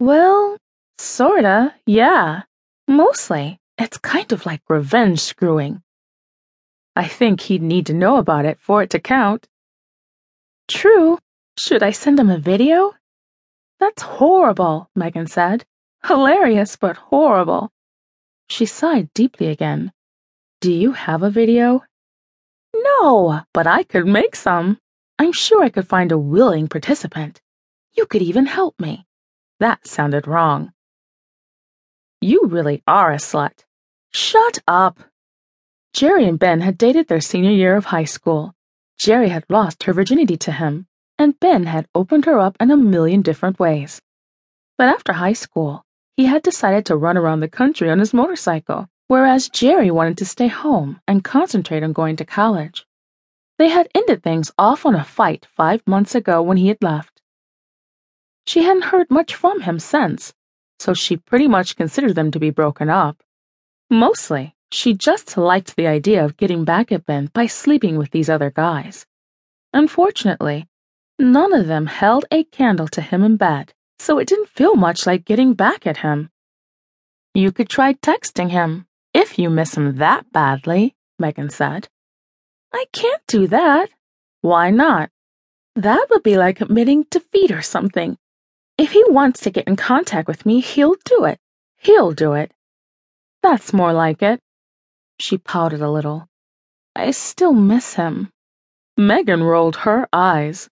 Well, sorta, yeah. Mostly, it's kind of like revenge screwing. I think he'd need to know about it for it to count. True. Should I send him a video? That's horrible, Megan said. Hilarious, but horrible. She sighed deeply again. Do you have a video? No, but I could make some. I'm sure I could find a willing participant. You could even help me. That sounded wrong. You really are a slut. Shut up. Jerry and Ben had dated their senior year of high school. Jerry had lost her virginity to him, and Ben had opened her up in a million different ways. But after high school, he had decided to run around the country on his motorcycle, whereas Jerry wanted to stay home and concentrate on going to college. They had ended things off on a fight five months ago when he had left. She hadn't heard much from him since, so she pretty much considered them to be broken up. Mostly, she just liked the idea of getting back at Ben by sleeping with these other guys. Unfortunately, none of them held a candle to him in bed, so it didn't feel much like getting back at him. You could try texting him, if you miss him that badly, Megan said. I can't do that. Why not? That would be like admitting defeat or something. If he wants to get in contact with me, he'll do it. He'll do it. That's more like it. She pouted a little. I still miss him. Megan rolled her eyes.